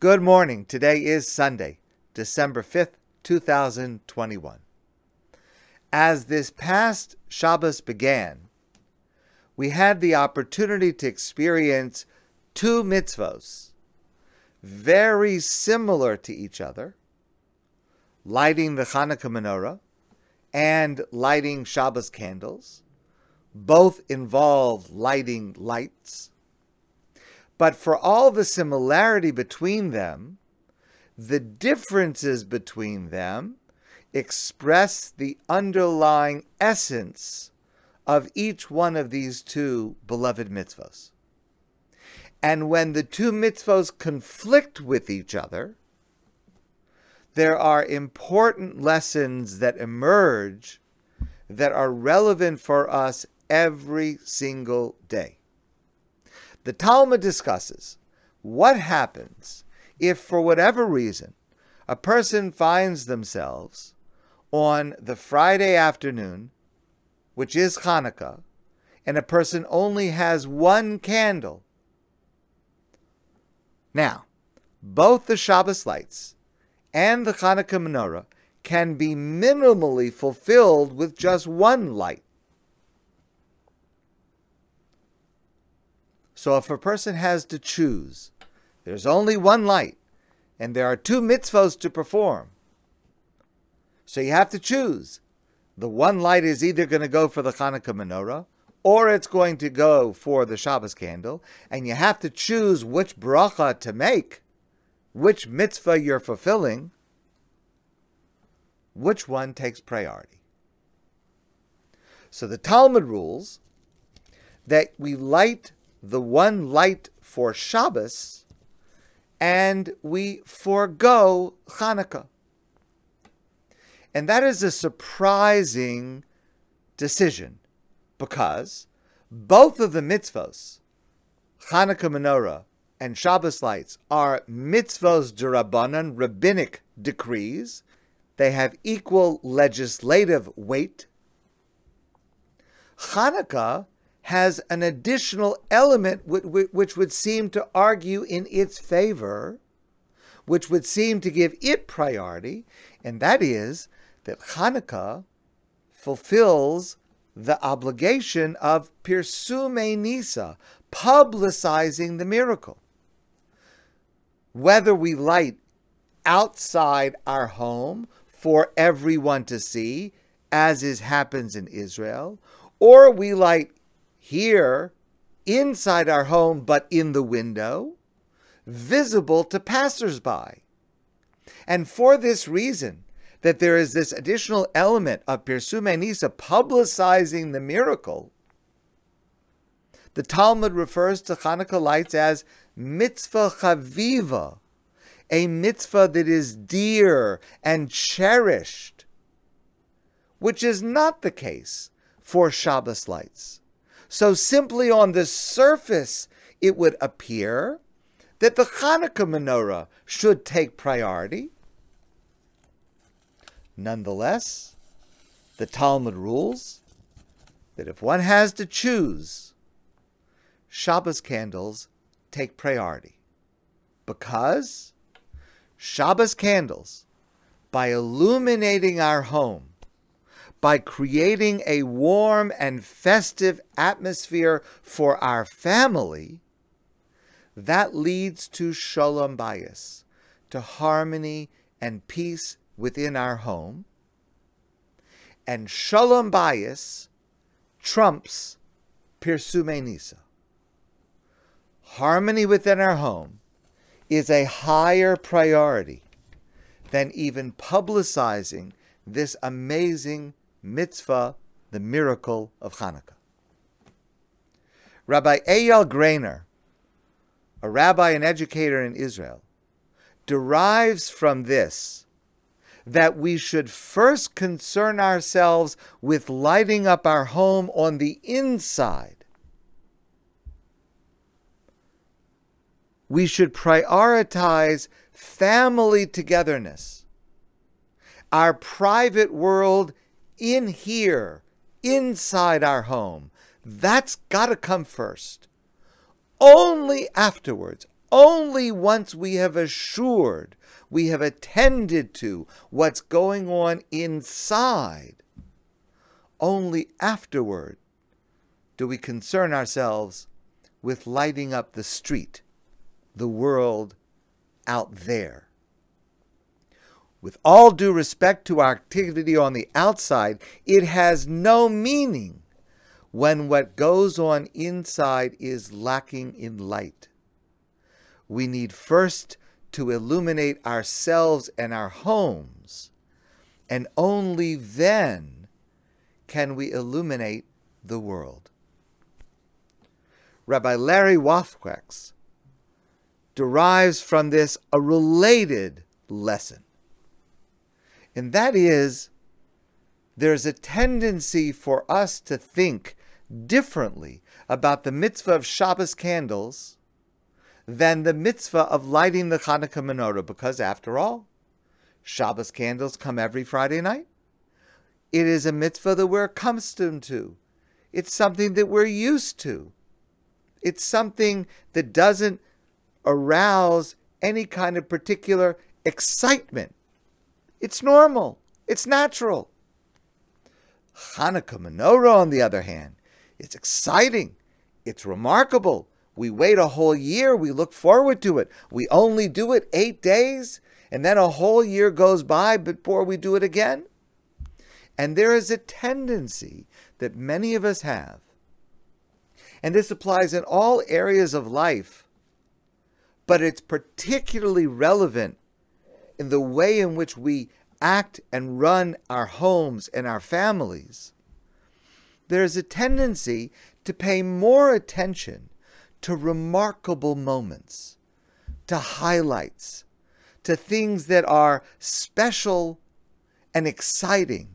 Good morning. Today is Sunday, December 5th, 2021. As this past Shabbos began, we had the opportunity to experience two mitzvos very similar to each other lighting the Hanukkah menorah and lighting Shabbos candles. Both involve lighting lights. But for all the similarity between them, the differences between them express the underlying essence of each one of these two beloved mitzvahs. And when the two mitzvahs conflict with each other, there are important lessons that emerge that are relevant for us every single day. The Talmud discusses what happens if, for whatever reason, a person finds themselves on the Friday afternoon, which is Hanukkah, and a person only has one candle. Now, both the Shabbos lights and the Hanukkah menorah can be minimally fulfilled with just one light. So if a person has to choose, there's only one light, and there are two mitzvahs to perform. So you have to choose. The one light is either going to go for the Hanukkah menorah, or it's going to go for the Shabbos candle, and you have to choose which bracha to make which mitzvah you're fulfilling, which one takes priority. So the Talmud rules that we light the one light for Shabbos and we forego Hanukkah. And that is a surprising decision because both of the mitzvahs, Hanukkah menorah and Shabbos lights are mitzvos derabanan, rabbinic decrees. They have equal legislative weight. Hanukkah has an additional element which would seem to argue in its favor, which would seem to give it priority, and that is that Hanukkah fulfills the obligation of pirsume nisa, publicizing the miracle. Whether we light outside our home for everyone to see, as is happens in Israel, or we light here inside our home but in the window, visible to passersby. And for this reason, that there is this additional element of Pirsume Nisa publicizing the miracle, the Talmud refers to Hanukkah lights as mitzvah chaviva, a mitzvah that is dear and cherished, which is not the case for Shabbos lights. So simply on the surface, it would appear that the Hanukkah menorah should take priority. Nonetheless, the Talmud rules that if one has to choose, Shabbos candles take priority because Shabbos candles, by illuminating our home, by creating a warm and festive atmosphere for our family, that leads to shalom bayis, to harmony and peace within our home. And shalom bayis trumps pirsume nisa harmony within our home is a higher priority than even publicizing this amazing mitzvah, the miracle of Hanukkah. Rabbi Eyal Greiner, a rabbi and educator in Israel, derives from this that we should first concern ourselves with lighting up our home on the inside we should prioritize family togetherness. Our private world in here, inside our home, that's got to come first. Only afterwards, only once we have assured, we have attended to what's going on inside, only afterward do we concern ourselves with lighting up the street, the world out there. With all due respect to our activity on the outside, it has no meaning when what goes on inside is lacking in light. We need first to illuminate ourselves and our homes, and only then can we illuminate the world. Rabbi Larry Rothwachs derives from this a related lesson. And that is, there's a tendency for us to think differently about the mitzvah of Shabbos candles than the mitzvah of lighting the Hanukkah menorah, because after all, Shabbos candles come every Friday night. It is a mitzvah that we're accustomed to. It's something that we're used to. It's something that doesn't arouse any kind of particular excitement. It's normal. It's natural. Hanukkah menorah, on the other hand, it's exciting. It's remarkable. We wait a whole year. We look forward to it. We only do it eight days, and then a whole year goes by before we do it again. And there is a tendency that many of us have and this applies in all areas of life, but it's particularly relevant in the way in which we act and run our homes and our families. There's a tendency to pay more attention to remarkable moments, to highlights, to things that are special and exciting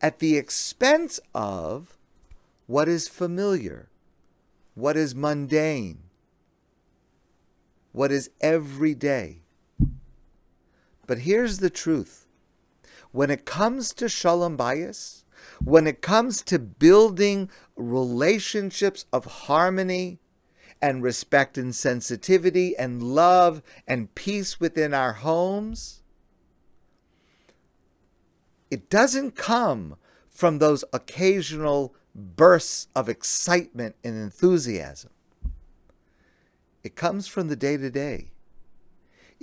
at the expense of what is familiar what is mundane, what is everyday. But here's the truth when it comes to shalom bayis, when it comes to building relationships of harmony and respect and sensitivity and love and peace within our homes, it doesn't come from those occasional bursts of excitement and enthusiasm. It comes from the day to day.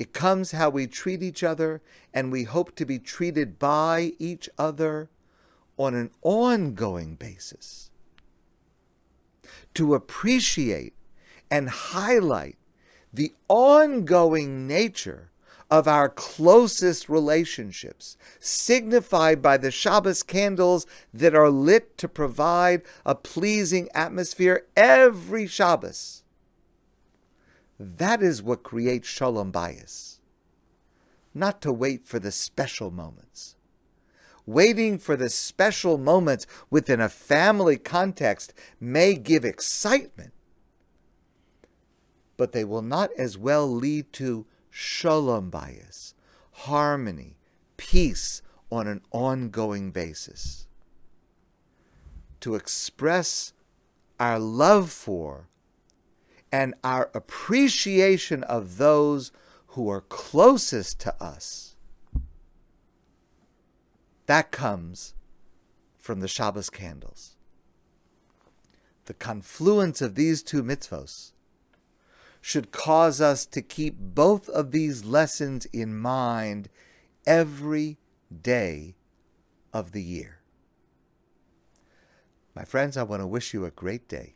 It comes how we treat each other, and we hope to be treated by each other on an ongoing basis. To appreciate and highlight the ongoing nature of our closest relationships, signified by the Shabbos candles that are lit to provide a pleasing atmosphere every Shabbos. That is what creates Shalom bayis. Not to wait for the special moments. Waiting for the special moments within a family context may give excitement, but they will not as well lead to shalom bayis, harmony, peace on an ongoing basis. To express our love for and our appreciation of those who are closest to us. That comes from the Shabbos candles. The confluence of these two mitzvos should cause us to keep both of these lessons in mind every day of the year. My friends, I want to wish you a great day,